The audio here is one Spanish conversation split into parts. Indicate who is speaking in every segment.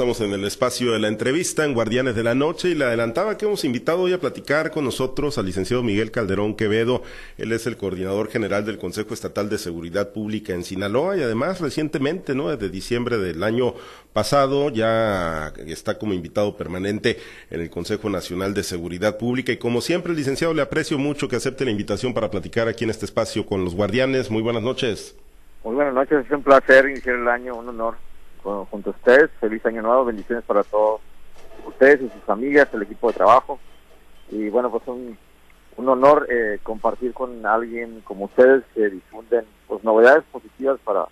Speaker 1: estamos en el espacio de la entrevista en Guardianes de la Noche y le adelantaba que hemos invitado hoy a platicar con nosotros al licenciado Miguel Calderón Quevedo. Él es el coordinador general del Consejo Estatal de Seguridad Pública en Sinaloa y además recientemente, ¿no? Desde diciembre del año pasado ya está como invitado permanente en el Consejo Nacional de Seguridad Pública y como siempre, licenciado, le aprecio mucho que acepte la invitación para platicar aquí en este espacio con los Guardianes. Muy buenas noches.
Speaker 2: Muy buenas noches, es un placer iniciar el año, un honor junto a ustedes. Feliz año nuevo, bendiciones para todos ustedes y sus familias, el equipo de trabajo. Y bueno, pues un, un honor eh, compartir con alguien como ustedes que difunden pues novedades positivas para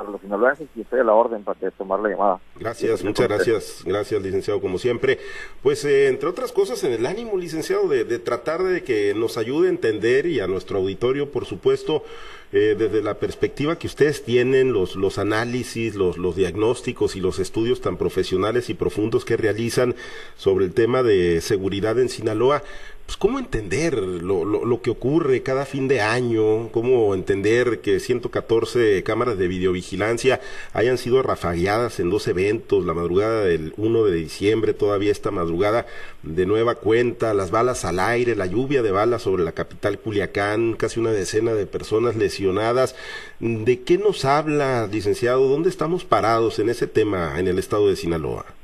Speaker 2: para los sinaloenses y estoy a la orden para tomar la llamada.
Speaker 1: Gracias, muchas gracias, gracias licenciado como siempre. Pues eh, entre otras cosas en el ánimo licenciado de, tratar de que nos ayude a entender y a nuestro auditorio por supuesto eh, desde la perspectiva que ustedes tienen, los, los análisis, los, los diagnósticos y los estudios tan profesionales y profundos que realizan sobre el tema de seguridad en Sinaloa, pues cómo entender lo, lo, que ocurre cada fin de año, cómo entender que 114 cámaras de videovigilancia hayan sido rafagueadas en dos eventos, la madrugada del 1 de diciembre, todavía esta madrugada de nueva cuenta, las balas al aire, la lluvia de balas sobre la capital Culiacán, casi una decena de personas lesionadas. ¿De qué nos habla, licenciado? ¿Dónde estamos parados en ese tema en el estado de Sinaloa?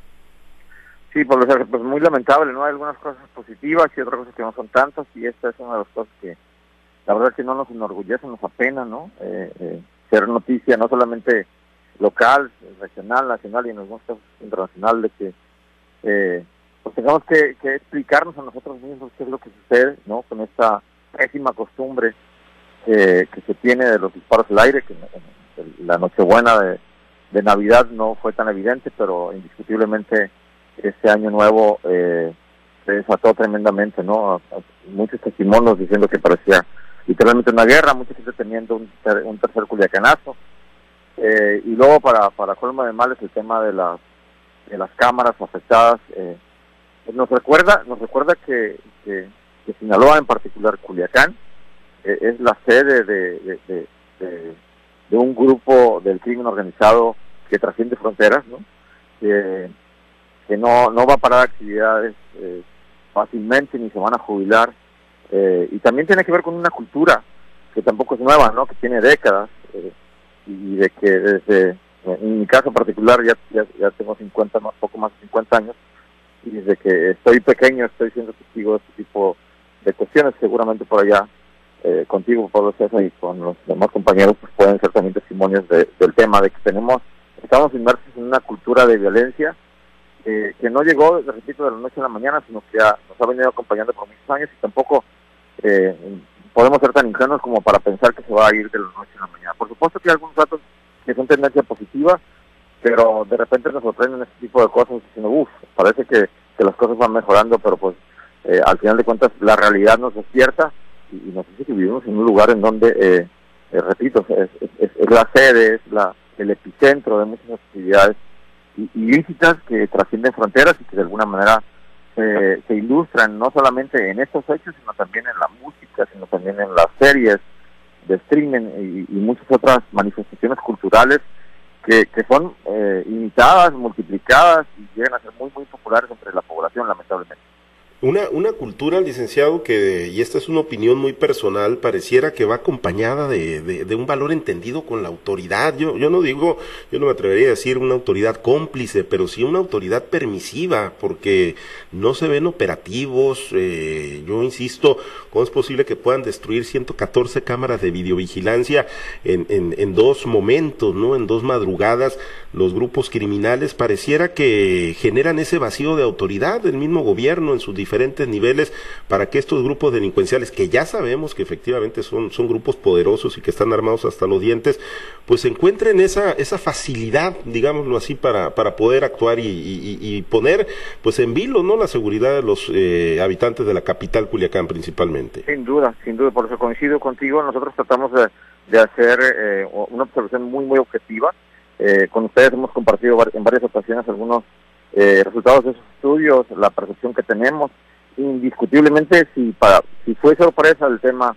Speaker 2: Sí, pues, pues muy lamentable, ¿no? Hay algunas cosas positivas y otras cosas que no son tantas y esta es una de las cosas que la verdad que no nos enorgullece, nos apena, ¿no? Eh, eh, ser noticia no solamente local, regional, nacional y en algunos casos internacional de que eh, pues tengamos que, explicarnos a nosotros mismos qué es lo que sucede, ¿no? Con esta pésima costumbre que se tiene de los disparos al aire, que la Nochebuena de, de Navidad no fue tan evidente, pero indiscutiblemente este año nuevo eh, se desató tremendamente, ¿no? Muchos testimonios diciendo que parecía literalmente una guerra, mucha gente teniendo un, un tercer culiacanazo. Eh, y luego, para, para colma de males, el tema de las, de las cámaras afectadas. Eh, nos recuerda nos recuerda que, que, Sinaloa, en particular Culiacán, eh, es la sede de, de, de, un grupo del crimen organizado que trasciende fronteras, ¿no? Que no, no va a parar actividades eh, fácilmente ni se van a jubilar. Eh, y también tiene que ver con una cultura que tampoco es nueva, ¿no? que tiene décadas eh, y de que desde, en mi caso particular ya, ya, tengo 50, más, poco más de 50 años y desde que estoy pequeño estoy siendo testigo de este tipo de cuestiones, seguramente por allá contigo, Pablo César, y con los demás compañeros pues pueden ser también testimonios del tema de que tenemos, estamos inmersos en una cultura de violencia que no llegó, repito, de la noche a la mañana, sino que nos ha venido acompañando por muchos años y tampoco eh, podemos ser tan ingenuos como para pensar que se va a ir de la noche a la mañana. Por supuesto que hay algunos datos que son tendencia positiva, pero de repente nos sorprenden este tipo de cosas diciendo, uff, parece que, las cosas van mejorando, pero pues eh, al final de cuentas la realidad nos despierta y, nos dice que vivimos en un lugar en donde, eh, repito, es, es, la sede, es la, el epicentro de muchas actividades ilícitas que trascienden fronteras y que de alguna manera se ilustran no solamente en estos hechos, sino también en la música, sino también en las series de streaming y, muchas otras manifestaciones culturales que, que son eh, imitadas, multiplicadas y llegan a ser muy, muy populares entre la población, lamentablemente.
Speaker 1: Una, una cultura, licenciado, que, y esta es una opinión muy personal, pareciera que va acompañada de, de, un valor entendido con la autoridad. Yo, yo no digo, yo no me atrevería a decir una autoridad cómplice, pero sí una autoridad permisiva, porque no se ven operativos. Eh, yo insisto, ¿cómo es posible que puedan destruir 114 cámaras de videovigilancia en, en, en dos momentos, ¿no? En dos madrugadas, los grupos criminales pareciera que generan ese vacío de autoridad del mismo gobierno en sus niveles para que estos grupos delincuenciales, que ya sabemos que efectivamente son, son grupos poderosos y que están armados hasta los dientes, pues encuentren esa, esa facilidad, digámoslo así, para, para poder actuar y, poner pues en vilo ¿no? la seguridad de los eh, habitantes de la capital Culiacán principalmente.
Speaker 2: Sin duda, sin duda, por eso coincido contigo, nosotros tratamos de, de hacer eh, una observación muy, muy objetiva. Eh, con ustedes hemos compartido en varias ocasiones algunos eh, resultados de esos estudios, la percepción que tenemos. Indiscutiblemente, si para si fue sorpresa el tema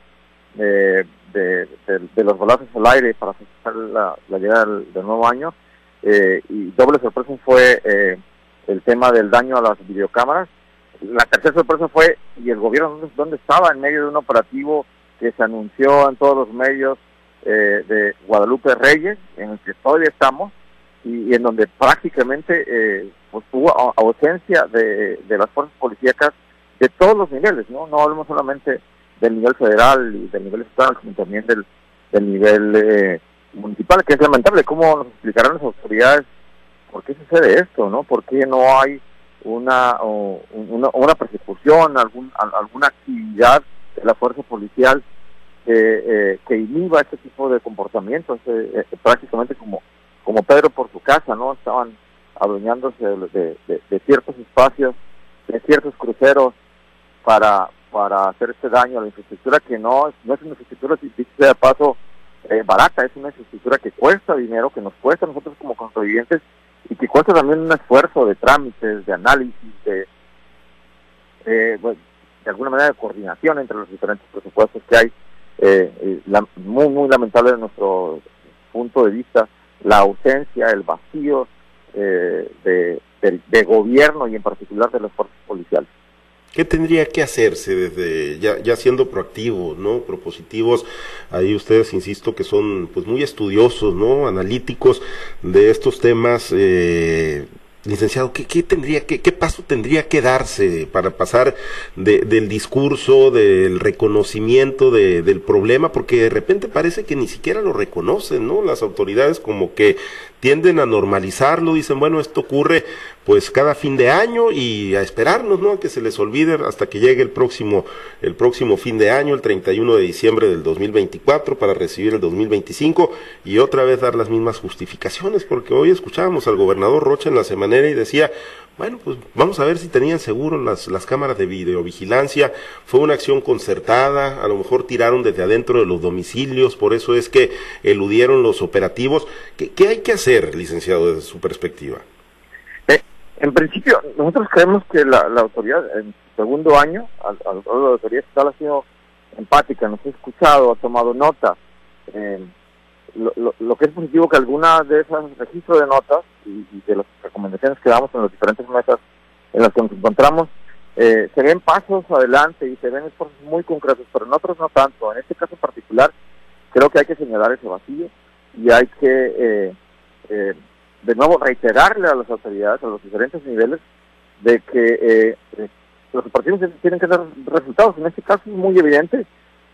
Speaker 2: de, de, los balazos al aire para festejar la, llegada del, nuevo año, eh, y doble sorpresa fue eh, el tema del daño a las videocámaras. La tercera sorpresa fue, ¿y el gobierno dónde, estaba en medio de un operativo que se anunció en todos los medios eh, de Guadalupe Reyes, en el que todavía estamos, y, en donde prácticamente eh, pues, hubo ausencia de, de las fuerzas policíacas de todos los niveles, ¿no? No hablamos solamente del nivel federal y del nivel estatal, sino también del, del nivel eh, municipal, que es lamentable. ¿Cómo nos explicarán las autoridades por qué sucede esto, no? ¿Por qué no hay una, una, una, persecución, algún, alguna actividad de la fuerza policial eh, que inhiba este tipo de comportamientos? Eh, eh, prácticamente como, como Pedro por su casa, ¿no? Estaban adueñándose de, de, ciertos espacios, de ciertos cruceros para para hacer este daño a la infraestructura que no, no es una infraestructura, de paso, eh, barata, es una infraestructura que cuesta dinero, que nos cuesta a nosotros como contribuyentes y que cuesta también un esfuerzo de trámites, de análisis, de, de alguna manera de coordinación entre los diferentes presupuestos que hay. Eh, la, muy, muy lamentable de nuestro punto de vista la ausencia, el vacío eh, de, de gobierno y en particular de las fuerzas policiales.
Speaker 1: ¿Qué tendría que hacerse desde ya, ya siendo proactivos, no propositivos? Ahí ustedes insisto que son pues muy estudiosos, no analíticos de estos temas. Eh, licenciado, ¿qué, qué tendría, qué, qué, paso tendría que darse para pasar de, del discurso, del reconocimiento de, del problema? Porque de repente parece que ni siquiera lo reconocen, ¿no? Las autoridades como que tienden a normalizarlo, dicen, bueno, esto ocurre pues cada fin de año y a esperarnos, ¿no? A que se les olvide hasta que llegue el próximo, el próximo fin de año, el 31 de diciembre del 2024, para recibir el 2025 y otra vez dar las mismas justificaciones, porque hoy escuchábamos al gobernador Rocha en la semanera y decía, bueno, pues vamos a ver si tenían seguro las, las cámaras de videovigilancia. Fue una acción concertada, a lo mejor tiraron desde adentro de los domicilios, por eso es que eludieron los operativos. ¿Qué, qué hay que hacer, licenciado, desde su perspectiva?
Speaker 2: Eh, en principio, nosotros creemos que la, la autoridad, en segundo año, la autoridad estatal ha sido empática, nos ha escuchado, ha tomado nota. Eh, lo, que es positivo que algunas de esas registros de notas y, de las recomendaciones que damos en las diferentes mesas en las que nos encontramos, eh, se ven pasos adelante y se ven esfuerzos muy concretos, pero en otros no tanto. En este caso particular, creo que hay que señalar ese vacío y hay que, eh, eh, de nuevo, reiterarle a las autoridades, a los diferentes niveles, de que los partidos tienen que dar resultados. En este caso es muy evidente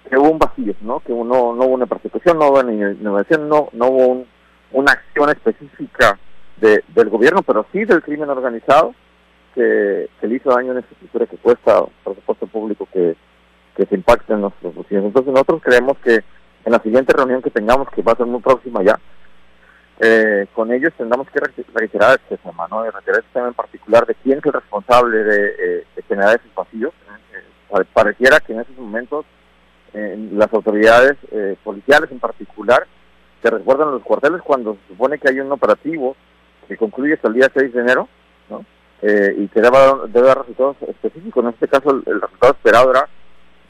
Speaker 2: que hubo un vacío, ¿no? Que no, no hubo una persecución, no hubo una innovación, no, no hubo una acción específica de, del gobierno, pero sí del crimen organizado que, que le hizo daño a una infraestructura que cuesta presupuesto público que, que se impacte en nuestros vecinos. Entonces nosotros creemos que en la siguiente reunión que tengamos, que va a ser muy próxima ya, eh, con ellos tendremos que reiterar este tema, ¿no? Reiterar este tema en particular de quién es el responsable de, eh, generar esos vacíos. Eh, pareciera que en esos momentos las autoridades eh, policiales en particular que resguardan los cuarteles cuando se supone que hay un operativo que concluye hasta el día 6 de enero. Eh, y que debe, debe, dar resultados específicos. En este caso el, resultado esperado era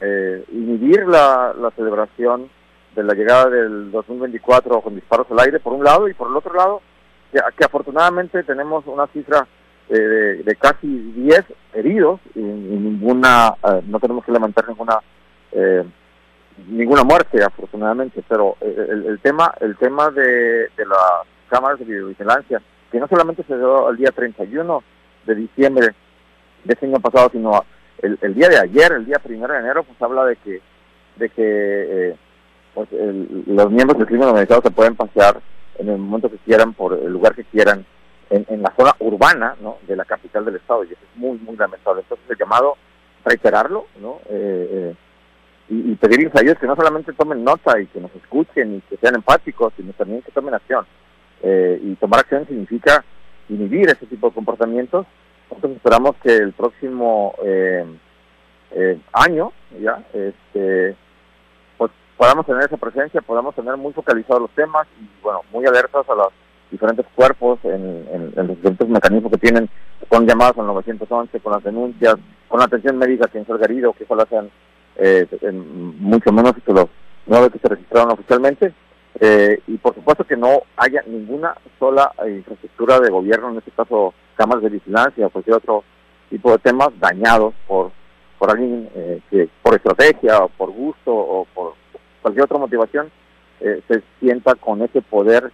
Speaker 2: eh, inhibir la, la celebración de la llegada del 2024 con disparos al aire por un lado y por el otro lado que, afortunadamente tenemos una cifra de, de, casi 10 heridos y, ninguna, no tenemos que levantar ninguna eh, ninguna muerte afortunadamente pero eh, el, el tema el tema de, de las cámaras de videovigilancia que no solamente se dio el día 31 de diciembre de este año pasado sino el, el día de ayer el día primero de enero pues habla de que de que eh, pues los miembros del crimen organizado se pueden pasear en el momento que quieran por el lugar que quieran en, en la zona urbana ¿no? de la capital del estado y eso es muy muy lamentable entonces el llamado reiterarlo no eh, eh y, pedirles a ellos que no solamente tomen nota y que nos escuchen y que sean empáticos, sino también que tomen acción. Eh, y tomar acción significa inhibir ese tipo de comportamientos. Entonces esperamos que el próximo eh, eh, año ya este pues podamos tener esa presencia, podamos tener muy focalizados los temas y bueno, muy alertas a los diferentes cuerpos en, los diferentes mecanismos que tienen con llamadas al 911, con las denuncias, con la atención médica que salga herido, que ojalá sean eh, mucho menos que los nueve que se registraron oficialmente, eh, y por supuesto que no haya ninguna sola infraestructura de gobierno, en este caso cámaras de vigilancia o cualquier otro tipo de temas dañados por por alguien eh, que por estrategia o por gusto o por cualquier otra motivación eh, se sienta con ese poder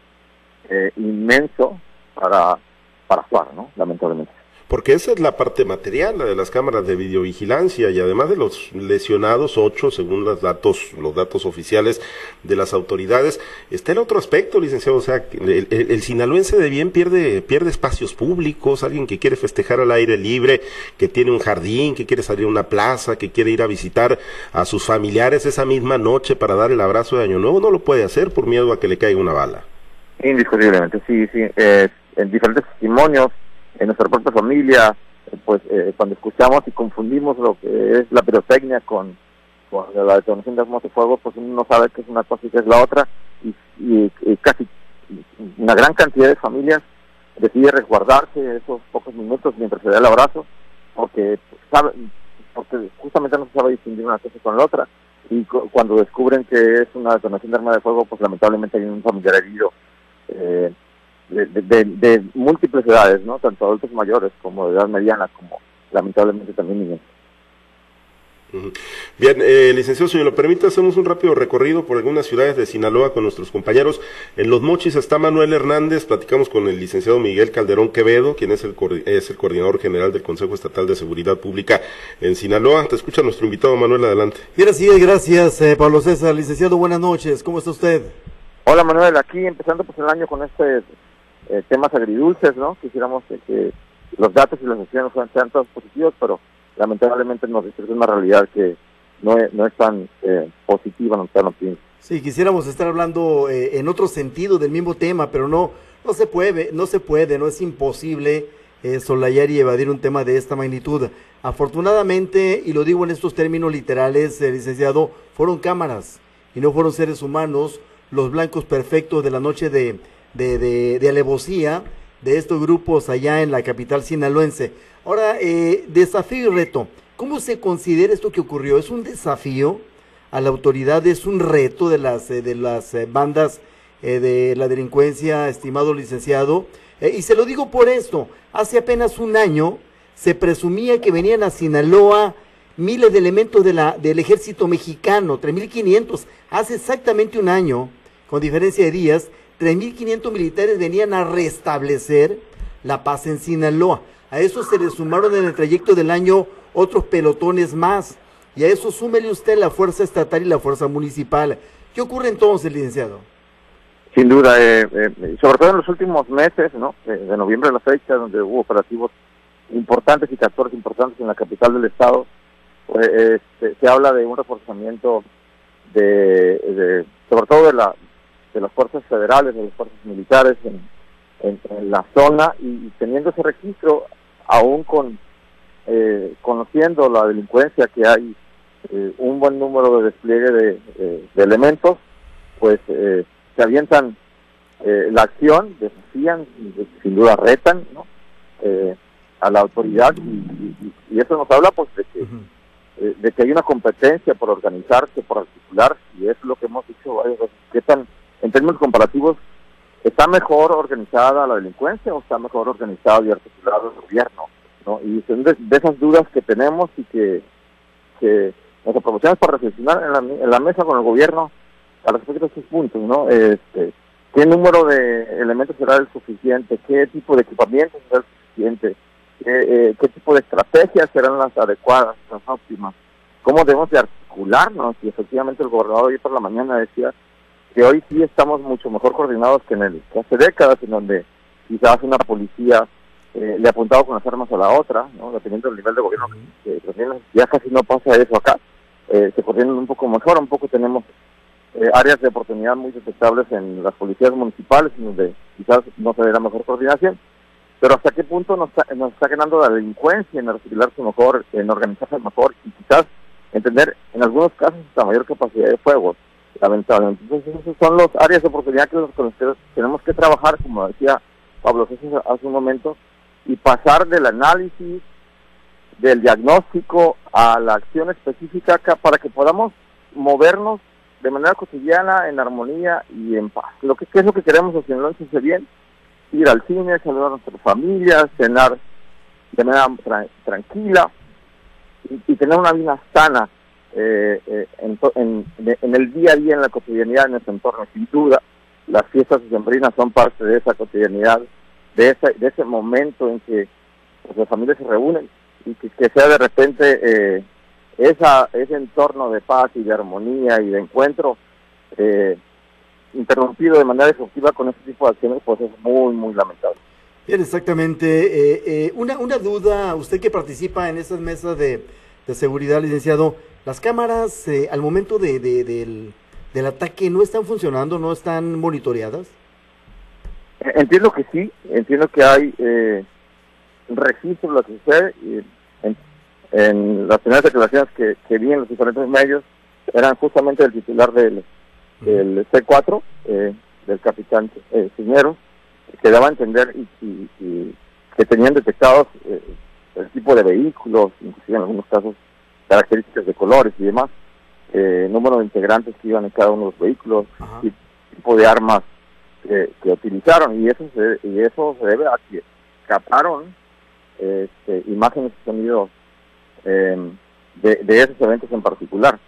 Speaker 2: eh, inmenso para, para actuar, ¿no? Lamentablemente
Speaker 1: porque esa es la parte material, la de las cámaras de videovigilancia y además de los lesionados, ocho según los datos, los datos oficiales de las autoridades, está el otro aspecto, licenciado, o sea, el, el, sinaloense de bien pierde, pierde espacios públicos, alguien que quiere festejar al aire libre, que tiene un jardín, que quiere salir a una plaza, que quiere ir a visitar a sus familiares esa misma noche para dar el abrazo de Año Nuevo, no lo puede hacer por miedo a que le caiga una bala.
Speaker 2: Indiscutiblemente, sí, sí, eh, en diferentes testimonios en nuestra propia familia, pues eh, cuando escuchamos y confundimos lo que es la pirotecnia con, la detonación de armas de fuego, pues uno no sabe qué es una cosa y qué es la otra, y, casi una gran cantidad de familias decide resguardarse esos pocos minutos mientras se da el abrazo, porque sabe, porque justamente no se sabe distinguir una cosa con la otra, y cuando descubren que es una detonación de arma de fuego, pues lamentablemente hay un familiar herido. Eh, de, múltiples edades, ¿no? Tanto adultos mayores como de edad mediana, como lamentablemente también niños.
Speaker 1: Bien, eh, licenciado, si me lo permite, hacemos un rápido recorrido por algunas ciudades de Sinaloa con nuestros compañeros. En Los Mochis está Manuel Hernández, platicamos con el licenciado Miguel Calderón Quevedo, quien es el, es el coordinador general del Consejo Estatal de Seguridad Pública en Sinaloa. Te escucha nuestro invitado Manuel, adelante.
Speaker 3: Gracias, gracias, eh, Pablo César. Licenciado, buenas noches, ¿cómo está usted?
Speaker 2: Hola Manuel, aquí empezando pues el año con este eh, temas agridulces, ¿no? Quisiéramos que los datos y las acciones sean todos positivos, pero lamentablemente nos dice una realidad que no es, no es tan eh, positiva, no tan optimista.
Speaker 3: Sí, quisiéramos estar hablando eh, en otro sentido del mismo tema, pero no, no se puede, no se puede, no es imposible eh, solayar y evadir un tema de esta magnitud. Afortunadamente, y lo digo en estos términos literales, licenciado, fueron cámaras y no fueron seres humanos los blancos perfectos de la noche de, de, de, de alevosía de estos grupos allá en la capital sinaloense. Ahora, eh, desafío y reto. ¿Cómo se considera esto que ocurrió? ¿Es un desafío a la autoridad? ¿Es un reto de las, eh, de las eh, bandas de la delincuencia, estimado licenciado? y se lo digo por esto. Hace apenas un año se presumía que venían a Sinaloa miles de elementos de la, del ejército mexicano, 3.500. Hace exactamente un año, con diferencia de días, 3.500 militares venían a restablecer la paz en Sinaloa. A eso se le sumaron en el trayecto del año otros pelotones más. Y a eso súmele usted la fuerza estatal y la fuerza municipal. ¿Qué ocurre entonces, licenciado?
Speaker 2: Sin duda, eh, eh, sobre todo en los últimos meses, ¿no? Eh, de noviembre a la fecha, donde hubo operativos importantes y capturas importantes en la capital del estado, pues, este, se habla de un reforzamiento de, sobre todo de la de las fuerzas federales, de las fuerzas militares en, en, la zona y, teniendo ese registro, aún con eh, conociendo la delincuencia que hay eh, un buen número de despliegue de, elementos, pues eh, se avientan la acción, desafían, sin duda retan ¿no? a la autoridad y, eso nos habla pues de que, de que hay una competencia por organizarse, por articular y es lo que hemos dicho varias veces, qué tan en términos comparativos, ¿está mejor organizada la delincuencia o está mejor organizado y articulado el gobierno? ¿no? Y son de, esas dudas que tenemos y que, que nos aprovechamos para reflexionar en la, en la mesa con el gobierno a respecto de estos puntos, ¿no? Este, ¿Qué número de elementos será el suficiente? ¿Qué tipo de equipamiento será el suficiente? ¿Qué, eh, tipo de estrategias serán las adecuadas, las óptimas? ¿Cómo debemos de articularnos? Y efectivamente el gobernador hoy por la mañana decía que hoy sí estamos mucho mejor coordinados que en el hace décadas, en donde quizás una policía eh, le apuntaba con las armas a la otra, ¿no? dependiendo del nivel de gobierno ya casi no pasa eso acá. Eh, se coordinan un poco mejor, un poco tenemos eh, áreas de oportunidad muy detectables en las policías municipales, en donde quizás no se ve la mejor coordinación, pero hasta qué punto nos está, nos está ganando la delincuencia en articularse mejor, en organizarse mejor y quizás entender en algunos casos la mayor capacidad de fuego lamentablemente. Entonces, esas son las áreas de oportunidad que nosotros tenemos que trabajar, como decía Pablo César hace un momento, y pasar del análisis, del diagnóstico a la acción específica para que podamos movernos de manera cotidiana, en armonía y en paz. Lo que, ¿Qué es lo que queremos los sinaloenses bien? Ir al cine, saludar a nuestras familias, cenar de manera tranquila y, tener una vida sana eh, eh, en, en, el día a día, en la cotidianidad, en nuestro entorno. Sin duda, las fiestas sembrinas son parte de esa cotidianidad, de ese, de ese momento en que pues, las familias se reúnen y que, sea de repente eh, esa, ese entorno de paz y de armonía y de encuentro eh, interrumpido de manera efectiva con este tipo de acciones, pues es muy, muy lamentable.
Speaker 3: Bien, exactamente. Eh, una, una duda, usted que participa en esas mesas de, seguridad, licenciado, las cámaras al momento de, del, del ataque no están funcionando, no están monitoreadas.
Speaker 2: Entiendo que sí, entiendo que hay eh, registro de lo que sucede. En, en las primeras declaraciones que, que, vi en los diferentes medios eran justamente el titular del, del C4, eh, del capitán eh, que daba a entender y, que tenían detectados eh, el tipo de vehículos, inclusive en algunos casos características de colores y demás, eh, número de integrantes que iban en cada uno de los vehículos, y tipo de armas que, utilizaron, y eso se, y eso se debe a que captaron este, imágenes y sonidos eh, de, esos eventos en particular,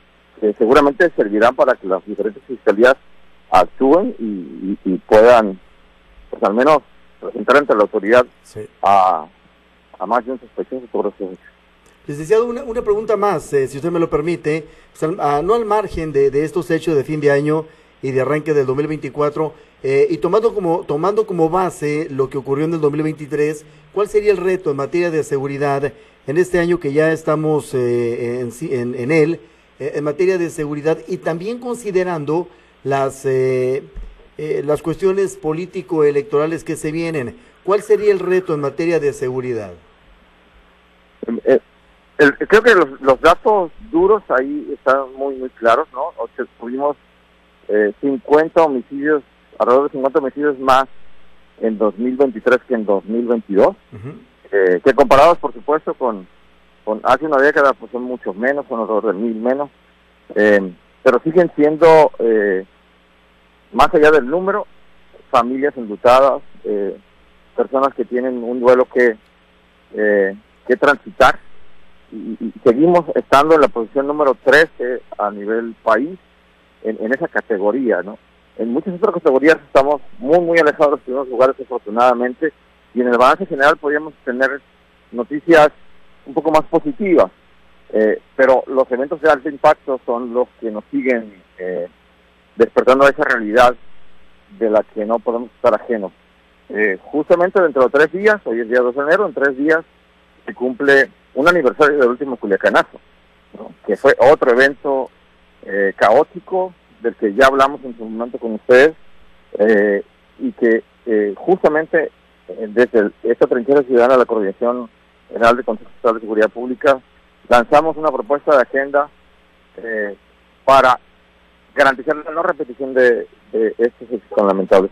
Speaker 2: que seguramente servirán para que las diferentes fiscalías actúen y, puedan, pues al menos, presentar ante la autoridad a, más de un sospechoso sobre estos hechos.
Speaker 3: Licenciado, una, una pregunta más, eh, si usted me lo permite, pues, no al margen de, de, estos hechos de fin de año y de arranque del 2024, eh, y tomando como, tomando como base lo que ocurrió en el 2023, ¿cuál sería el reto en materia de seguridad en este año que ya estamos eh, en, en, él, eh, en materia de seguridad y también considerando las, las cuestiones político-electorales que se vienen? ¿Cuál sería el reto en materia de seguridad?
Speaker 2: Creo que los, los, datos duros ahí están muy, muy claros, ¿no? O sea, tuvimos 50 homicidios alrededor de 50 homicidios más en 2023 que en 2022, eh, que comparados por supuesto con, con hace una década pues son muchos menos, son alrededor de mil menos, eh, pero siguen siendo, eh, más allá del número, familias enlutadas, personas que tienen un duelo que, que transitar, y, seguimos estando en la posición número 13 a nivel país en, esa categoría, ¿no? En muchas otras categorías estamos muy, muy alejados de los primeros lugares, afortunadamente, y en el balance general podríamos tener noticias un poco más positivas. Eh, pero los eventos de alto impacto son los que nos siguen eh, despertando esa realidad de la que no podemos estar ajenos. Eh, justamente dentro de tres días, hoy es día 2 de enero, en tres días se cumple un aniversario del último Culiacanazo, que fue otro evento caótico, del que ya hablamos en su momento con ustedes, eh, y que eh, justamente eh, desde esta trinchera ciudadana de la Coordinación General de Consejo Estatal de Seguridad Pública, lanzamos una propuesta de agenda para garantizar la no repetición de, estos hechos lamentables.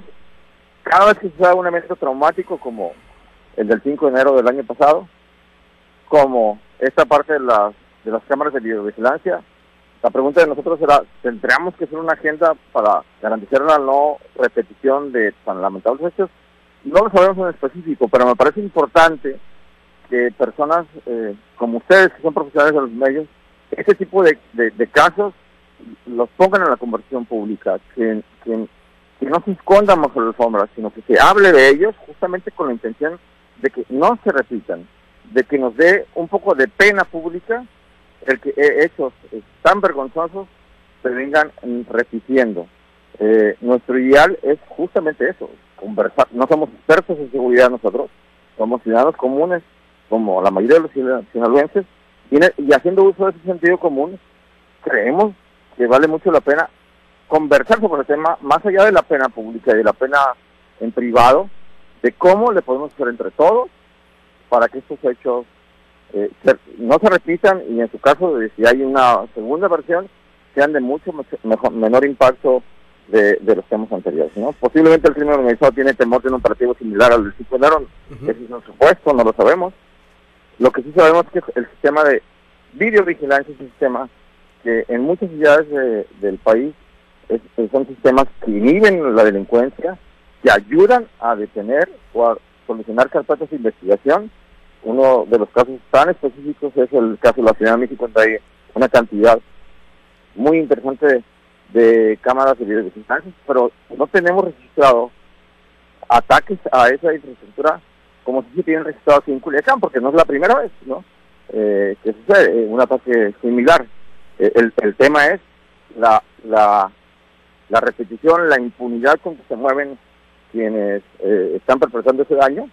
Speaker 2: Cada vez que se da un evento traumático como el del 5 de enero del año pasado, como esta parte de las, de las cámaras de videovigilancia, la pregunta de nosotros será, ¿tendríamos que hacer una agenda para garantizar la no repetición de tan lamentables hechos? No lo sabemos en específico, pero me parece importante que personas eh, como ustedes, que son profesionales de los medios, este tipo de, casos los pongan en la conversación pública, que, que, no se escondan bajo la alfombra, sino que se hable de ellos justamente con la intención de que no se repitan, de que nos dé un poco de pena pública el que hechos tan vergonzosos se vengan repitiendo. Eh, nuestro ideal es justamente eso, conversar. No somos expertos en seguridad nosotros, somos ciudadanos comunes, como la mayoría de los sinaloenses, y, y haciendo uso de ese sentido común, creemos que vale mucho la pena conversar sobre el tema, más allá de la pena pública y de la pena en privado, de cómo le podemos hacer entre todos para que estos hechos eh, no se repitan y en su caso, si hay una segunda versión, sean de mucho mejor, menor impacto de, los temas anteriores. ¿no? Posiblemente el crimen organizado tiene temor de un operativo similar al del 5 de enero, es un supuesto, no lo sabemos. Lo que sí sabemos es que el sistema de videovigilancia es un sistema que en muchas ciudades del país son sistemas que inhiben la delincuencia, que ayudan a detener o a solucionar carpetas de investigación. Uno de los casos tan específicos es el caso de la Ciudad de México, donde hay una cantidad muy interesante de, cámaras de videovigilancia, pero no tenemos registrado ataques a esa infraestructura como si se tienen registrado aquí en Culiacán, porque no es la primera vez, ¿no? Eh, que sucede, un ataque similar. Eh, el, tema es la, repetición, la impunidad con que se mueven quienes eh, están perpetrando ese daño.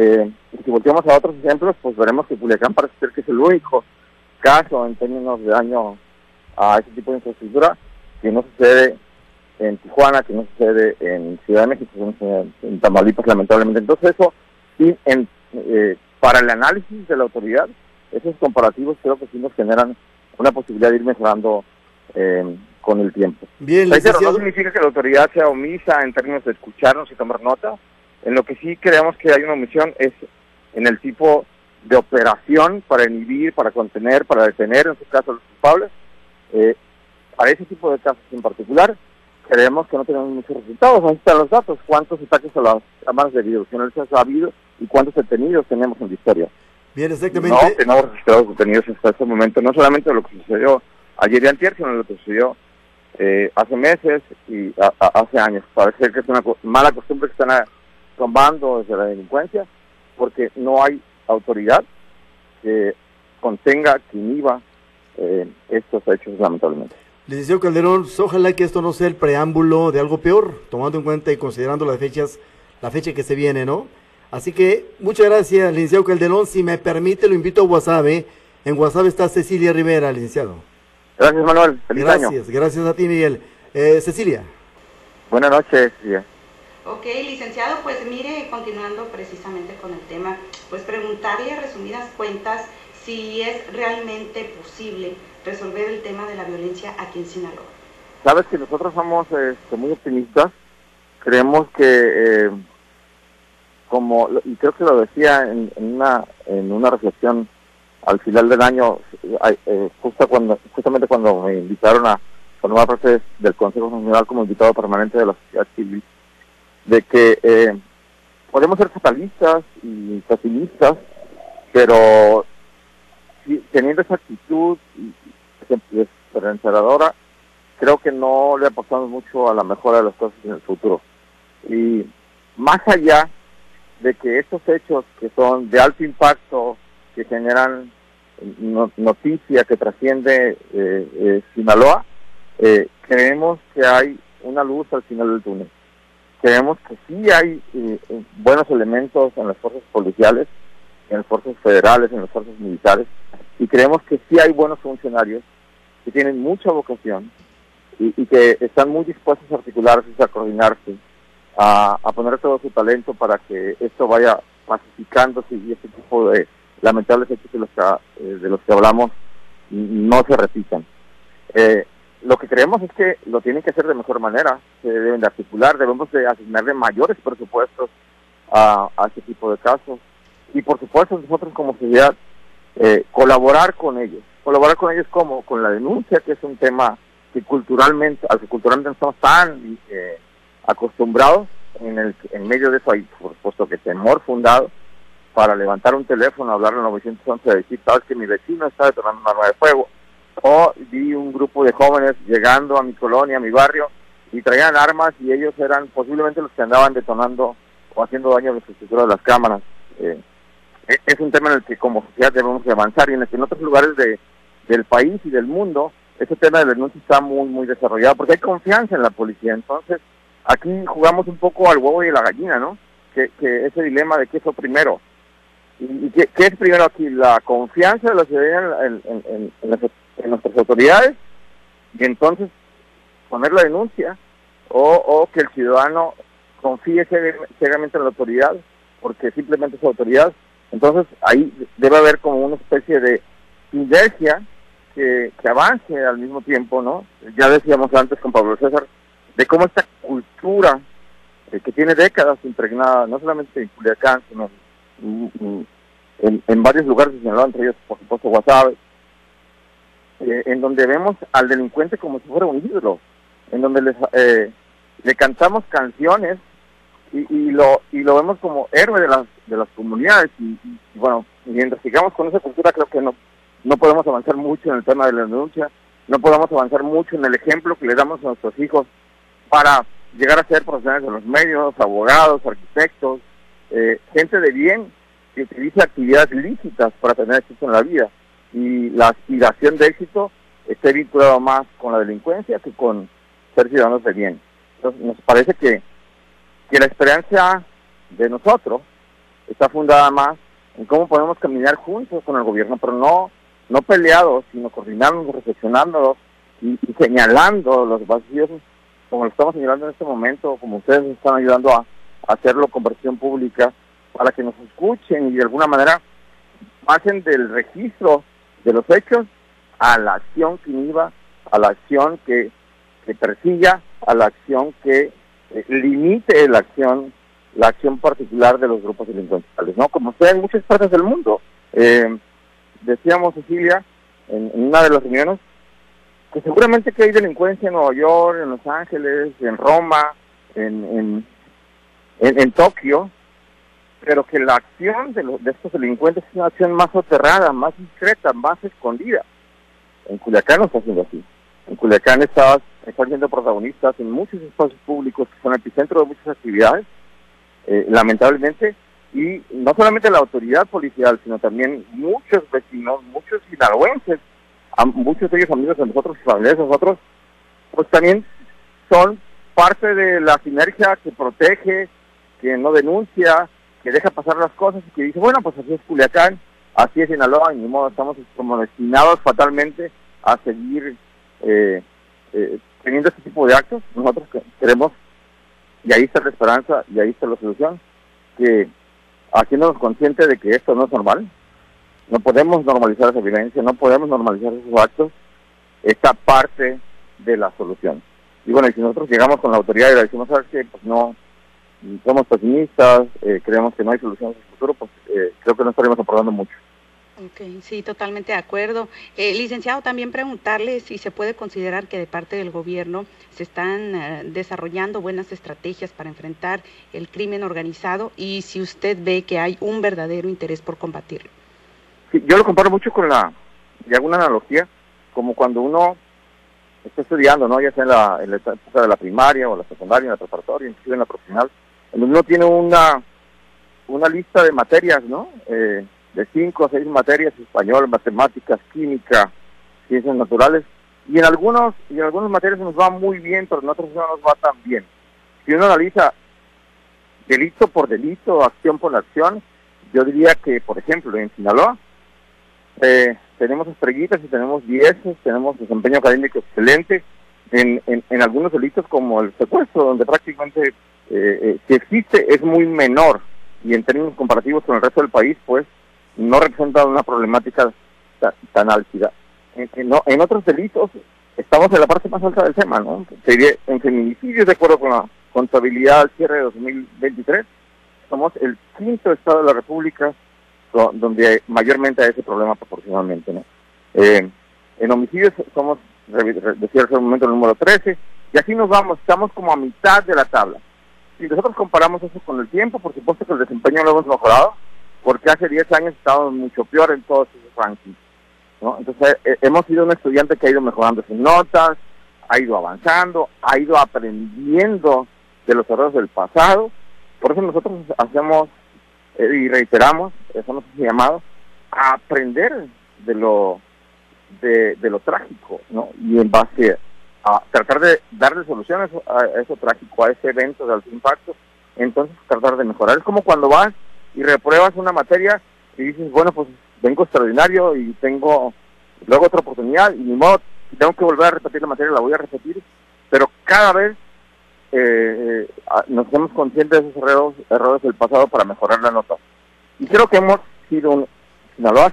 Speaker 2: Eh, y si volteamos a otros ejemplos, pues veremos que Culiacán parece ser que es el único caso en términos de daño a ese tipo de infraestructura que no sucede en Tijuana, que no sucede en Ciudad de México, sucede en Tamaulipas, lamentablemente. Entonces eso, sí, en, eh, para el análisis de la autoridad, esos comparativos creo que sí nos generan una posibilidad de ir mejorando eh, con el tiempo.
Speaker 3: Bien,
Speaker 2: no significa que la autoridad sea omisa en términos de escucharnos y tomar nota. En lo que sí creemos que hay una omisión es en el tipo de operación para inhibir, para contener, para detener, en su caso, a los culpables. Eh, para ese tipo de casos en particular, creemos que no tenemos muchos resultados. Ahí están los datos. ¿Cuántos ataques a las cámaras de videovigilancia ha habido y cuántos detenidos tenemos en la historia?
Speaker 3: Bien, exactamente.
Speaker 2: No tenemos registrados detenidos hasta este momento, no solamente lo que sucedió ayer y antier, sino lo que sucedió eh, hace meses y hace años. Parece que es una mala costumbre que están tomando desde la delincuencia, porque no hay autoridad que contenga, que inhiba eh, estos hechos, lamentablemente.
Speaker 3: Licenciado Calderón, ojalá que esto no sea el preámbulo de algo peor, tomando en cuenta y considerando las fechas, la fecha que se viene, ¿no? Así que muchas gracias, licenciado Calderón. Si me permite, lo invito a WhatsApp. ¿eh? En WhatsApp está Cecilia Rivera, licenciado.
Speaker 2: Gracias, Manuel. Feliz
Speaker 3: gracias, gracias a ti, Miguel. Eh, Cecilia.
Speaker 2: Buenas noches, Cecilia.
Speaker 4: Ok, licenciado, pues mire, continuando precisamente con el tema, pues preguntarle a resumidas cuentas si es realmente posible resolver el tema de la violencia aquí en Sinaloa.
Speaker 2: Sabes que nosotros somos este, muy optimistas, creemos que, eh, como, y creo que lo decía en, una, en una reflexión al final del año, eh, justo cuando, justamente cuando me invitaron a formar parte del Consejo Nacional como invitado permanente de la sociedad civil, de que eh, podemos ser fatalistas y facilistas, pero teniendo esa actitud esperanzadora, creo que no le apostamos mucho a la mejora de las cosas en el futuro. Y más allá de que estos hechos que son de alto impacto, que generan noticia que trasciende eh, eh, Sinaloa, eh, creemos que hay una luz al final del túnel. Creemos que sí hay buenos elementos en las fuerzas policiales, en las fuerzas federales, en las fuerzas militares, y creemos que sí hay buenos funcionarios que tienen mucha vocación y, que están muy dispuestos a articularse, a coordinarse, a, poner todo su talento para que esto vaya pacificándose y este tipo de lamentables hechos de los que, eh, de los que hablamos no se repitan. Eh, lo que creemos es que lo tienen que hacer de mejor manera, se deben de articular, debemos de asignarle mayores presupuestos a, este tipo de casos y por supuesto nosotros como sociedad eh, colaborar con ellos. Colaborar con ellos como con la denuncia, que es un tema que culturalmente, al que culturalmente estamos tan acostumbrados, en, el, en medio de eso hay por supuesto que temor fundado, para levantar un teléfono, hablar al 911 y decir, sabes que mi vecino está detonando un arma de fuego. O vi un grupo de jóvenes llegando a mi colonia, a mi barrio, y traían armas y ellos eran posiblemente los que andaban detonando o haciendo daño a la estructura de las cámaras. Eh, e, es un tema en el que como sociedad debemos avanzar y en el que en otros lugares de, del país y del mundo ese tema de denuncia está muy, muy desarrollado porque hay confianza en la policía. Entonces, aquí jugamos un poco al huevo y la gallina, ¿no? Que, que ese dilema de qué fue primero, ¿Y qué, es primero aquí? La confianza de la ciudadanía en, nuestras autoridades y entonces poner la denuncia o, que el ciudadano confíe ciegamente en la autoridad porque simplemente es autoridad. Entonces ahí debe haber como una especie de sinergia que, avance al mismo tiempo, ¿no? Ya decíamos antes con Pablo César de cómo esta cultura que tiene décadas impregnada, no solamente en Culiacán, sino en, en varios lugares Sinaloa, entre ellos, por supuesto, Guasave, eh, en donde vemos al delincuente como si fuera un ídolo. en donde les, eh, le cantamos canciones y, y, lo y lo vemos como héroe de las de las comunidades y, bueno mientras sigamos con esa cultura creo que no no podemos avanzar mucho en el tema de la denuncia no podemos avanzar mucho en el ejemplo que le damos a nuestros hijos para llegar a ser profesionales de los medios abogados arquitectos eh, gente de bien que utiliza actividades lícitas para tener éxito en la vida y la aspiración de éxito esté vinculado más con la delincuencia que con ser ciudadanos de bien. Entonces, nos parece que, que la experiencia de nosotros está fundada más en cómo podemos caminar juntos con el gobierno, pero no, no peleados, sino coordinándonos, reflexionándonos y, señalando los vacíos, como lo estamos señalando en este momento, como ustedes están ayudando a, a hacerlo con versión pública, para que nos escuchen y de alguna manera pasen del registro de los hechos a la acción que inhiba, a la acción que, que persiga, a la acción que eh, limite la acción la acción particular de los grupos delincuenciales, ¿no? Como sea en muchas partes del mundo. Eh, decíamos, Cecilia, en, una de las reuniones, que seguramente que hay delincuencia en Nueva York, en Los Ángeles, en Roma, en, en, en, Tokio, pero que la acción de, los, de estos delincuentes es una acción más soterrada, más discreta, más escondida. En Culiacán no está haciendo así. En Culiacán está, están siendo protagonistas en muchos espacios públicos que son epicentro de muchas actividades, eh, lamentablemente, y no solamente la autoridad policial, sino también muchos vecinos, muchos sinaloenses, muchos de ellos amigos de nosotros, familiares de nosotros, pues también son parte de la sinergia que protege, que no denuncia, que deja pasar las cosas y que dice, bueno, pues así es Culiacán, así es Sinaloa, y ni modo, estamos como destinados fatalmente a seguir eh, eh, teniendo este tipo de actos. Nosotros queremos, y ahí está la esperanza, y ahí está la solución, que haciéndonos conscientes de que esto no es normal, no podemos normalizar esa violencia, no podemos normalizar esos actos, esta parte de la solución. Y bueno, y si nosotros llegamos con la autoridad y le decimos, ¿sabes qué? Pues no, somos pesimistas, eh, creemos que no hay soluciones en el futuro, pues eh, creo que no estaríamos aportando mucho.
Speaker 4: Ok, sí, totalmente de acuerdo. Eh, licenciado, también preguntarle si se puede considerar que de parte del gobierno se están eh, desarrollando buenas estrategias para enfrentar el crimen organizado y si usted ve que hay un verdadero interés por combatirlo.
Speaker 2: Sí, yo lo comparo mucho con la, y hago una analogía, como cuando uno está estudiando, ¿no? Ya sea en la, en la época de la primaria o la secundaria, en la preparatoria, inclusive en la profesional, uno tiene una, una lista de materias, ¿no? Eh, de cinco o seis materias, español, matemáticas, química, ciencias naturales, y en algunos, y en algunas materias nos va muy bien, pero en otras no nos va tan bien. Si uno analiza delito por delito, acción por acción, yo diría que, por ejemplo, en Sinaloa, eh, tenemos estrellitas y tenemos dieces, tenemos desempeño académico excelente, en, en, algunos delitos como el secuestro, donde prácticamente eh, eh, si existe es muy menor y en términos comparativos con el resto del país, pues no representa una problemática tan, álgida. En, otros delitos estamos en la parte más alta del tema, ¿no? En feminicidios, de acuerdo con la contabilidad al cierre de 2023, somos el quinto estado de la República donde mayormente hay ese problema proporcionalmente, ¿no? Eh, en homicidios somos, decía hace un momento, el número 13, y así nos vamos, estamos como a mitad de la tabla. Si nosotros comparamos eso con el tiempo, por supuesto que el desempeño lo hemos mejorado, porque hace 10 años estábamos mucho peor en todos esos rankings. ¿no? Entonces, eh, hemos sido un estudiante que ha ido mejorando sus notas, ha ido avanzando, ha ido aprendiendo de los errores del pasado. Por eso nosotros hacemos eh, y reiteramos, eso nos ha llamado, a aprender de lo de, lo trágico, ¿no? Y en base a tratar de darle soluciones a eso trágico, a ese evento de alto impacto, entonces tratar de mejorar. Es como cuando vas y repruebas una materia y dices, bueno, pues vengo extraordinario y tengo luego otra oportunidad y ni modo, tengo que volver a repetir la materia, la voy a repetir, pero cada vez eh, eh nos hacemos conscientes de esos errores, errores del pasado para mejorar la nota. Y creo que hemos sido un,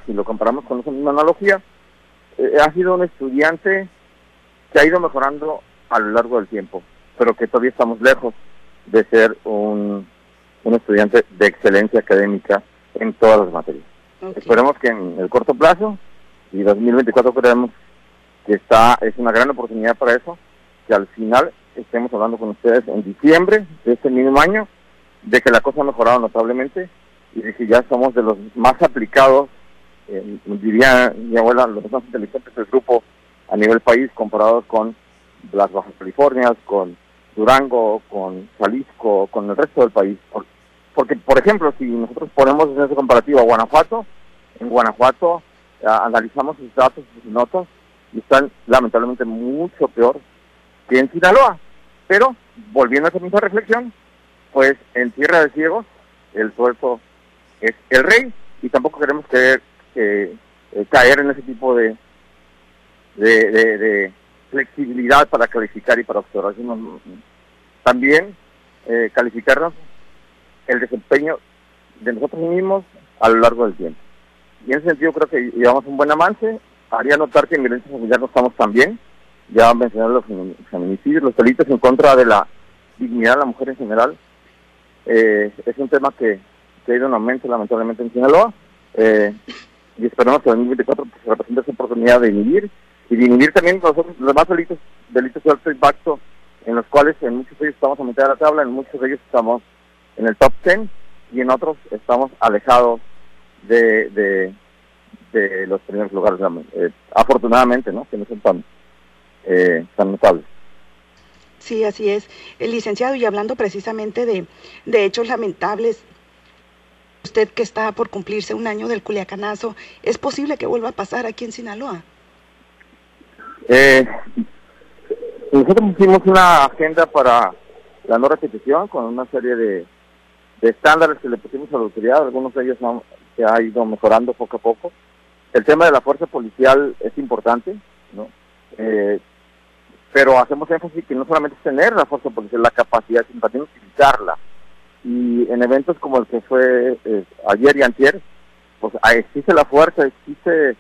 Speaker 2: si lo comparamos con esa misma analogía, eh, ha sido un estudiante que ha ido mejorando a lo largo del tiempo, pero que todavía estamos lejos de ser un un estudiante de excelencia académica en todas las materias. Esperemos que en el corto plazo, y 2024 creemos que está es una gran oportunidad para eso, que al final estemos hablando con ustedes en diciembre de este mismo año de que la cosa ha mejorado notablemente y de que ya somos de los más aplicados, eh, diría mi abuela, los más inteligentes del grupo a nivel país comparados con las Bajas Californias, con Durango, con Jalisco, con el resto del país. Porque, por ejemplo, si nosotros ponemos ese comparativo a Guanajuato, en Guanajuato analizamos sus datos, sus notas, y están lamentablemente mucho peor que en Sinaloa. Pero, volviendo a esa misma reflexión, pues en Tierra de Ciegos, el suelto es el rey, y tampoco queremos que, eh, caer en ese tipo de, de, flexibilidad para calificar y para observar, también eh, calificarnos el desempeño de nosotros mismos a lo largo del tiempo. Y en ese sentido creo que llevamos un buen avance. Haría notar que en violencia familiar no estamos tan bien. Ya mencionar los feminicidios, los delitos en contra de la dignidad de la mujer en general. Eh, es un tema que, que, ha ido en aumento lamentablemente en Sinaloa. Eh, y esperamos que en 2024 se represente esa oportunidad de vivir y disminuir también los, otros, los demás delitos, delitos de alto impacto, en los cuales en muchos de ellos estamos a mitad de la tabla, en muchos de ellos estamos en el top 10 y en otros estamos alejados de, de, de los primeros lugares, eh, afortunadamente, ¿no? Que no son tan, eh, tan notables.
Speaker 4: Sí, así es. El licenciado, y hablando precisamente de, de hechos lamentables, usted que está por cumplirse un año del Culiacanazo, ¿es posible que vuelva a pasar aquí en Sinaloa?
Speaker 2: Eh, nosotros hicimos una agenda para la no repetición con una serie de, estándares que le pusimos a la autoridad, algunos de ellos se ha ido mejorando poco a poco. El tema de la fuerza policial es importante, ¿no? Eh, pero hacemos énfasis que no solamente es tener la fuerza policial, la capacidad, sino también utilizarla. Y en eventos como el que fue eh, ayer y antier, pues existe la fuerza, existe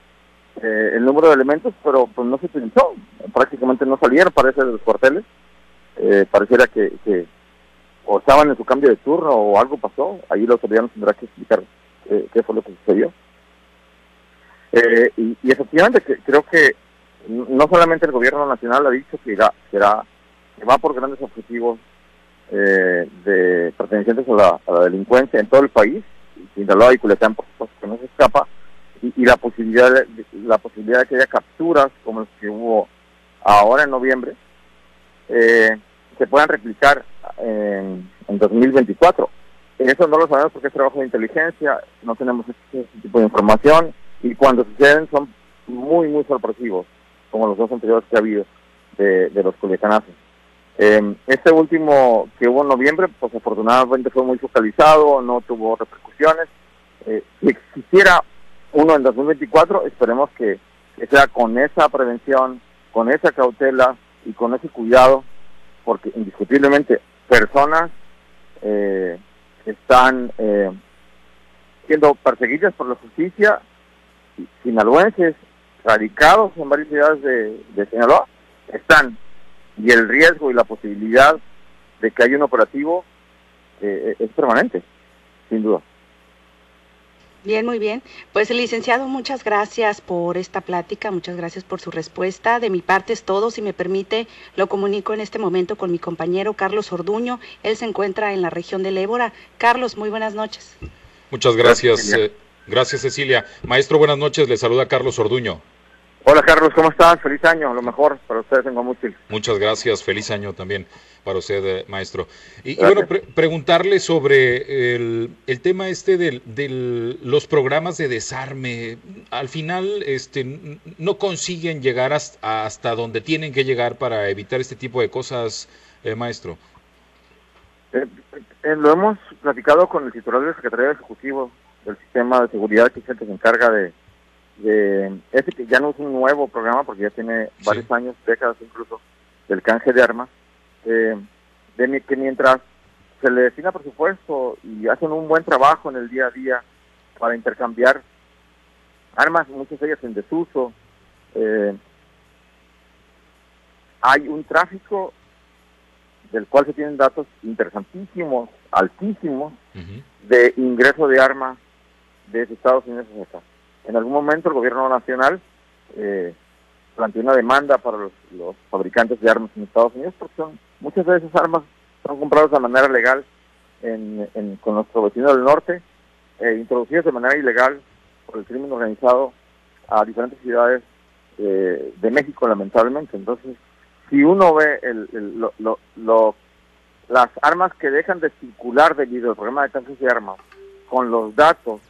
Speaker 2: eh, el número de elementos, pero pues no se utilizó. Prácticamente no salieron, parece, de los cuarteles. Eh, pareciera que, que, o estaban en su cambio de turno o algo pasó. Ahí autoridad nos tendrá que explicar eh, qué fue lo que sucedió. y, efectivamente creo que no solamente el gobierno nacional ha dicho que, será, que va por grandes objetivos de pertenecientes a la, a la, delincuencia en todo el país, Sinaloa y Culiacán por supuesto que no se escapa, y, la posibilidad la posibilidad de que haya capturas como las que hubo ahora en noviembre eh, se puedan replicar en, en 2024. Eso no lo sabemos porque es trabajo de inteligencia, no tenemos ese, tipo de información y cuando suceden son muy, muy sorpresivos, como los dos anteriores que ha habido de, de los culiacanazos. Eh, este último que hubo en noviembre, pues afortunadamente fue muy focalizado, no tuvo repercusiones. Eh, si existiera uno en 2024, esperemos que, sea con esa prevención, con esa cautela y con ese cuidado, porque indiscutiblemente personas eh, están eh, siendo perseguidas por la justicia, sinaloenses radicados en varias ciudades de, Sinaloa, están, y el riesgo y la posibilidad de que haya un operativo eh, es permanente, sin duda.
Speaker 4: Bien, muy bien. Pues licenciado, muchas gracias por esta plática, muchas gracias por su respuesta. De mi parte es todo. Si me permite, lo comunico en este momento con mi compañero Carlos Orduño. Él se encuentra en la región del Ébora. Carlos, muy buenas noches.
Speaker 5: Muchas gracias. Gracias, eh, gracias Cecilia. Maestro, buenas noches. Le saluda Carlos Orduño.
Speaker 2: Hola Carlos, ¿cómo estás? Feliz año, lo mejor para ustedes en Guamuchil.
Speaker 5: Muchas gracias, feliz año también para usted, eh, maestro. Y, bueno, preguntarle sobre el, el tema este de del, los programas de desarme. Al final, este, no consiguen llegar hasta, hasta donde tienen que llegar para evitar este tipo de cosas, eh, maestro.
Speaker 2: Eh, lo hemos platicado con el titular del Secretario Ejecutivo del Sistema de Seguridad, que es el que se encarga de de ese que ya no es un nuevo programa porque ya tiene varios años, décadas incluso, del canje de armas, eh, de que mientras se le destina presupuesto y hacen un buen trabajo en el día a día para intercambiar armas, muchas de ellas en desuso, eh, hay un tráfico del cual se tienen datos interesantísimos, altísimos, de ingreso de armas desde Estados Unidos hacia acá en algún momento el gobierno nacional eh, planteó una demanda para los, fabricantes de armas en Estados Unidos, porque son, muchas de esas armas son compradas de manera legal en, con nuestro vecino del norte, e introducidas de manera ilegal por el crimen organizado a diferentes ciudades eh, de México, lamentablemente. Entonces, si uno ve el, lo, las armas que dejan de circular debido al programa de cáncer de armas con los datos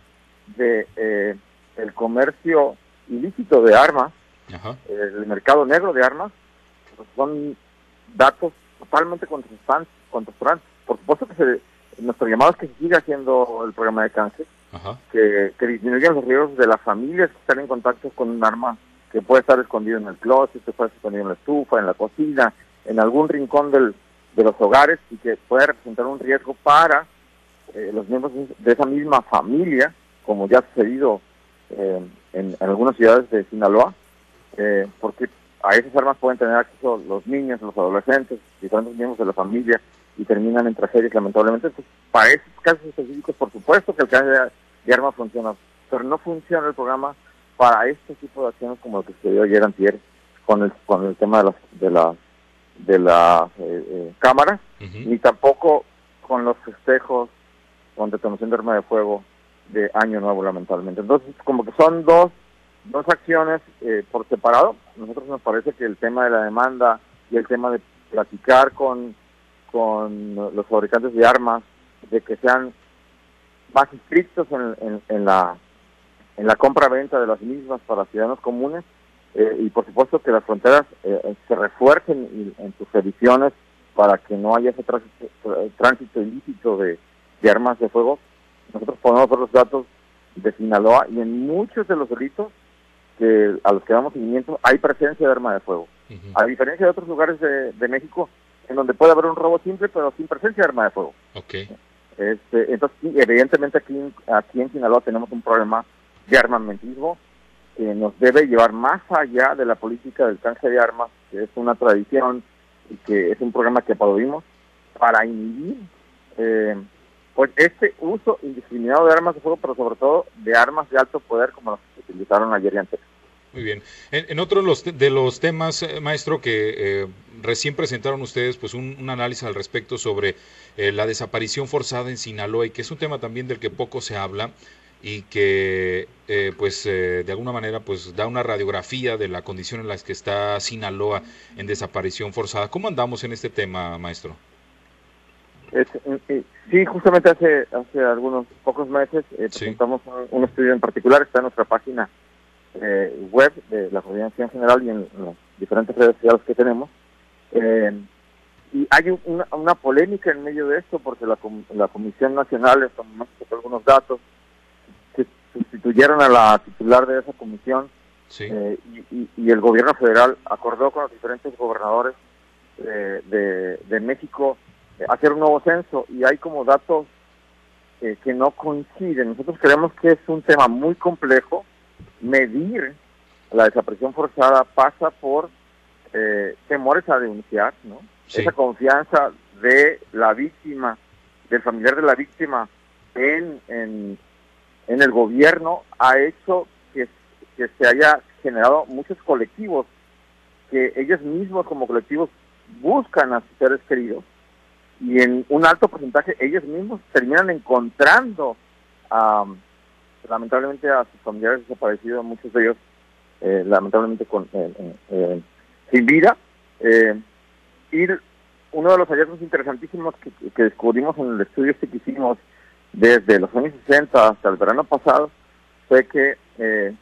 Speaker 2: de eh, el comercio ilícito de armas, el mercado negro de armas, pues son datos totalmente contrastantes. Por supuesto que se, nuestro llamado es que se siga haciendo el programa de cáncer, que, que disminuyan los riesgos de las familias que están en contacto con un arma que puede estar escondido en el closet, que puede estar escondido en la estufa, en la cocina, en algún rincón del, de los hogares y que puede representar un riesgo para eh, los miembros de esa misma familia, como ya ha sucedido eh, en, algunas ciudades de Sinaloa, eh, porque a esas armas pueden tener acceso los niños, los adolescentes, diferentes miembros de la familia y terminan en tragedias lamentablemente. Entonces, para esos casos específicos, por supuesto que el cáncer de armas funciona, pero no funciona el programa para este tipo de acciones como lo que se dio ayer antier con el con el tema de las de las de la eh, eh, cámara ni tampoco con los festejos con detonación de arma de fuego de año nuevo lamentablemente entonces como que son dos dos acciones eh, por separado nosotros nos parece que el tema de la demanda y el tema de platicar con con los fabricantes de armas de que sean más estrictos en, en la en la compra-venta de las mismas para ciudadanos comunes eh, y por supuesto que las fronteras eh, se refuercen en sus ediciones para que no haya ese tránsito, ilícito de, armas de fuego. Nosotros podemos ver los datos de Sinaloa y en muchos de los delitos que a los que damos seguimiento hay presencia de arma de fuego. A diferencia de otros lugares de, México en donde puede haber un robo simple pero sin presencia de arma de fuego.
Speaker 5: Okay.
Speaker 2: Este, entonces, evidentemente aquí, aquí en Sinaloa tenemos un problema de armamentismo que nos debe llevar más allá de la política del cáncer de armas, que es una tradición y que es un programa que aplaudimos, para inhibir eh, pues este uso indiscriminado de armas de fuego, pero sobre todo de armas de alto poder como las que utilizaron ayer y antes.
Speaker 5: Muy bien. En, otro de los, de los temas, eh, maestro, que eh, recién presentaron ustedes, pues un, análisis al respecto sobre la desaparición forzada en Sinaloa y que es un tema también del que poco se habla y que eh, pues eh, de alguna manera pues da una radiografía de la condición en la que está Sinaloa en desaparición forzada. ¿Cómo andamos en este tema, maestro?
Speaker 2: Eh, sí, justamente hace hace algunos pocos meses presentamos un, estudio en particular, está en nuestra página web de la Coordinación General y en, las diferentes redes sociales que tenemos. y hay una, polémica en medio de esto porque la, la Comisión Nacional, estamos algunos datos, sustituyeron a la titular de esa comisión eh, y, el gobierno federal acordó con los diferentes gobernadores de, de, México eh, hacer un nuevo censo y hay como datos eh, que no coinciden. Nosotros creemos que es un tema muy complejo. Medir la desaparición forzada pasa por temores a denunciar, ¿no? Esa confianza de la víctima, del familiar de la víctima en, en, en el gobierno ha hecho que, se haya generado muchos colectivos que ellos mismos como colectivos buscan a sus seres queridos y en un alto porcentaje ellos mismos terminan encontrando lamentablemente a sus familiares desaparecidos, muchos de ellos eh, lamentablemente con eh, eh, sin vida. y uno de los hallazgos interesantísimos que, que descubrimos en el estudio este que hicimos desde los años 60 hasta el verano pasado fue que eh,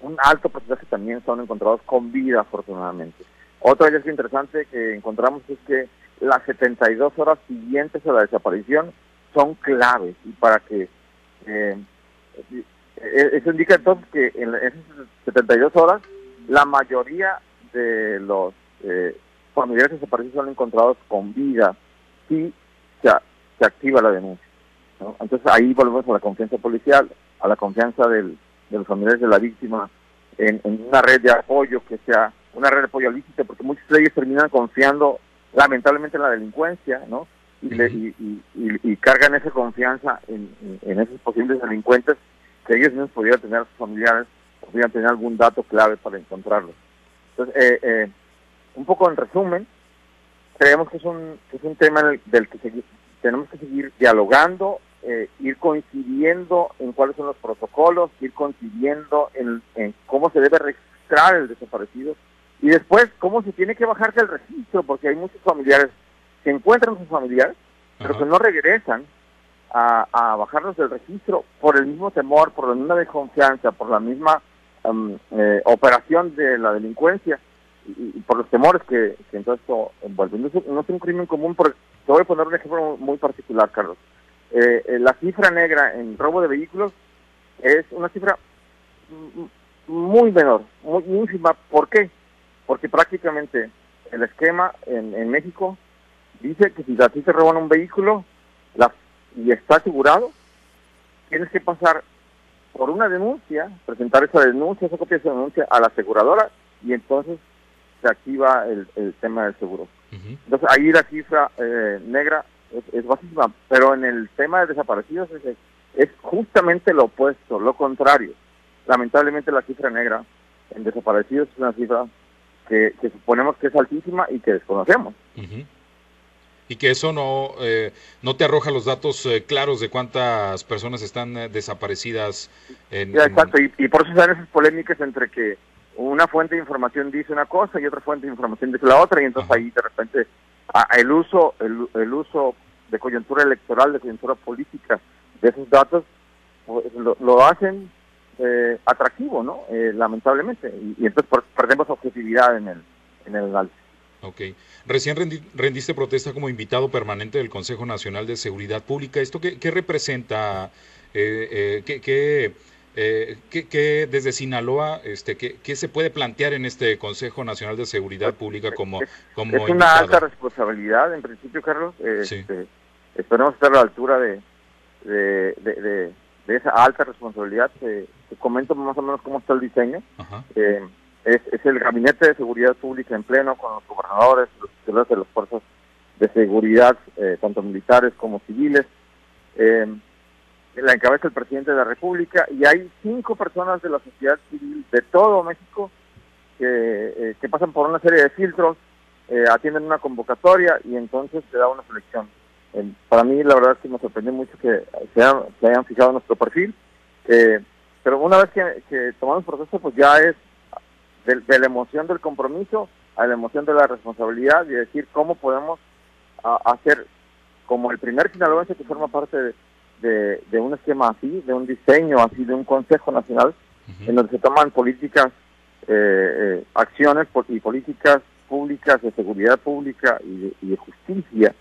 Speaker 2: un alto porcentaje también son encontrados con vida, afortunadamente. Otro hallazgo interesante que encontramos es que las 72 horas siguientes a la desaparición son claves y para que eh, eh, eso indica entonces que en esas 72 horas la mayoría de los familiares desaparecidos son encontrados con vida si se activa la denuncia. Entonces ahí volvemos a la confianza policial, a la confianza del, de los familiares de la víctima en, una red de apoyo que sea una red de apoyo lícita, porque muchos de terminan confiando lamentablemente en la delincuencia, ¿no? Y, cargan esa confianza en, esos posibles delincuentes que ellos mismos pudieran tener a sus familiares, pudieran tener algún dato clave para encontrarlos. Entonces, eh, un poco en resumen, creemos que es un, es un tema del que tenemos que seguir dialogando, eh, ir coincidiendo en cuáles son los protocolos, ir coincidiendo en, cómo se debe registrar el desaparecido y después cómo se tiene que bajar del registro, porque hay muchos familiares que encuentran sus familiares, pero que no regresan a, a, bajarlos del registro por el mismo temor, por la misma desconfianza, por la misma um, eh, operación de la delincuencia y, por los temores que, que en todo esto envuelve. No, es un crimen común, porque te voy a poner un ejemplo muy particular, Carlos. Eh, eh, la cifra negra en robo de vehículos es una cifra muy menor, muy ínfima. ¿Por qué? Porque prácticamente el esquema en, en México dice que si a ti te roban un vehículo la, y está asegurado, tienes que pasar por una denuncia, presentar esa denuncia, esa copia de esa denuncia a la aseguradora y entonces se activa el, el tema del seguro. Entonces ahí la cifra eh, negra es, es bajísima, pero en el tema de desaparecidos es, es justamente lo opuesto, lo contrario. Lamentablemente la cifra negra en desaparecidos es una cifra que, suponemos que es altísima y que desconocemos.
Speaker 5: Y que eso no, eh, no te arroja los datos eh, claros de cuántas personas están desaparecidas.
Speaker 2: En, exacto, y, y, por eso se dan esas polémicas entre que una fuente de información dice una cosa y otra fuente de información dice la otra y entonces ahí de repente el uso el, uso de coyuntura electoral de coyuntura política de esos datos pues, lo, hacen eh, atractivo no eh, lamentablemente y, entonces perdemos objetividad en el en el análisis
Speaker 5: Ok. Recién rendiste protesta como invitado permanente del Consejo Nacional de Seguridad Pública. ¿Esto qué, qué representa? Eh, eh, ¿qué, qué eh, ¿qué, desde Sinaloa, este, ¿qué, se puede plantear en este Consejo Nacional de Seguridad Pública como como
Speaker 2: Es una alta responsabilidad, en principio, Carlos. Este, esperemos estar a la altura de, de, esa alta responsabilidad. Te, comento más o menos cómo está el diseño. Eh, es, es, el Gabinete de Seguridad Pública en pleno con los gobernadores, los titulares de las fuerzas de seguridad, eh, tanto militares como civiles. Eh, la encabeza el presidente de la República y hay cinco personas de la sociedad civil de todo México que, eh, que pasan por una serie de filtros, atienden una convocatoria y entonces se da una selección. Para mí la verdad es que me sorprendió mucho que se, hayan fijado en nuestro perfil, eh, pero una vez que, tomamos el proceso pues ya es de, la emoción del compromiso a la emoción de la responsabilidad y decir cómo podemos hacer como el primer sinaloense que forma parte de de, de un esquema así, de un diseño así, de un Consejo Nacional, en donde se toman políticas, eh, eh, acciones y políticas públicas de seguridad pública y de, justicia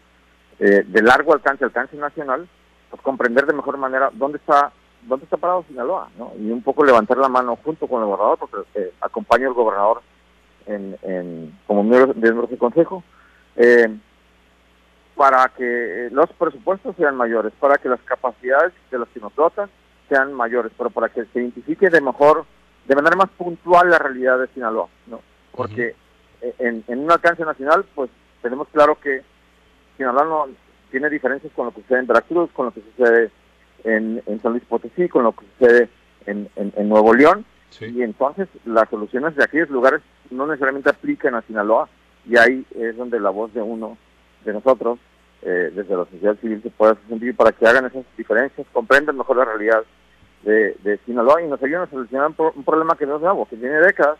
Speaker 2: eh, de largo alcance, alcance nacional, pues comprender de mejor manera dónde está dónde está parado Sinaloa, ¿no? Y un poco levantar la mano junto con el gobernador, porque eh, acompaño al gobernador en, en, como miembro de nuestro consejo, eh, para que los presupuestos sean mayores, para que las capacidades de los que nos dotan sean mayores, pero para que se identifique de mejor, de manera más puntual la realidad de Sinaloa, ¿no? Porque en, un alcance nacional, pues tenemos claro que Sinaloa no tiene diferencias con lo que sucede en Veracruz, con lo que sucede en, San Luis Potosí, con lo que sucede en, Nuevo León, y entonces las soluciones de aquellos lugares no necesariamente aplican a Sinaloa, y ahí es donde la voz de uno de nosotros, eh, desde la sociedad civil, se pueda sentir para que hagan esas diferencias, comprendan mejor la realidad de, de Sinaloa y nos ayuden a solucionar un, problema que no es nuevo, que tiene décadas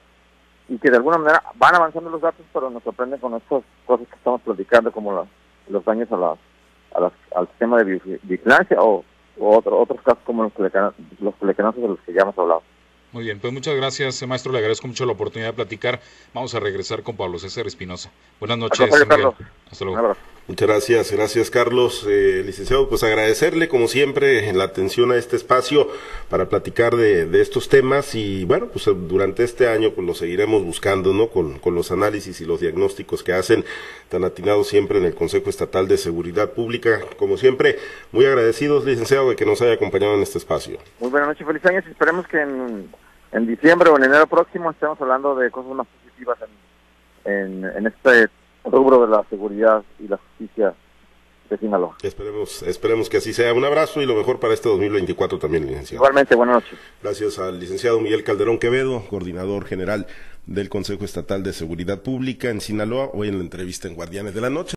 Speaker 2: y que de alguna manera van avanzando los datos, pero nos sorprenden con estas cosas que estamos platicando, como los daños a, las, a las, al sistema de vigilancia o, otros casos como los los le de los que ya hemos hablado.
Speaker 5: Muy bien, pues muchas gracias, maestro. Le agradezco mucho la oportunidad de platicar. Vamos a regresar con Pablo César Espinosa. Buenas noches.
Speaker 1: Hasta luego. Muchas gracias, gracias Carlos. Eh, licenciado, pues agradecerle como siempre la atención a este espacio para platicar de, estos temas y bueno, pues durante este año pues lo seguiremos buscando, ¿no? Con, con los análisis y los diagnósticos que hacen tan atinados siempre en el Consejo Estatal de Seguridad Pública. Como siempre, muy agradecidos, licenciado, de que nos haya acompañado en este espacio.
Speaker 2: Muy buenas noches, feliz año. Esperemos que en en diciembre o en enero próximo estemos hablando de cosas más positivas en, en, este rubro de la seguridad y la justicia de Sinaloa.
Speaker 1: Esperemos, esperemos que así sea. Un abrazo y lo mejor para este 2024 también, licenciado.
Speaker 2: Igualmente, buenas noches.
Speaker 1: Gracias al licenciado Miguel Calderón Quevedo, coordinador general del Consejo Estatal de Seguridad Pública en Sinaloa, hoy en la entrevista en Guardianes de la Noche.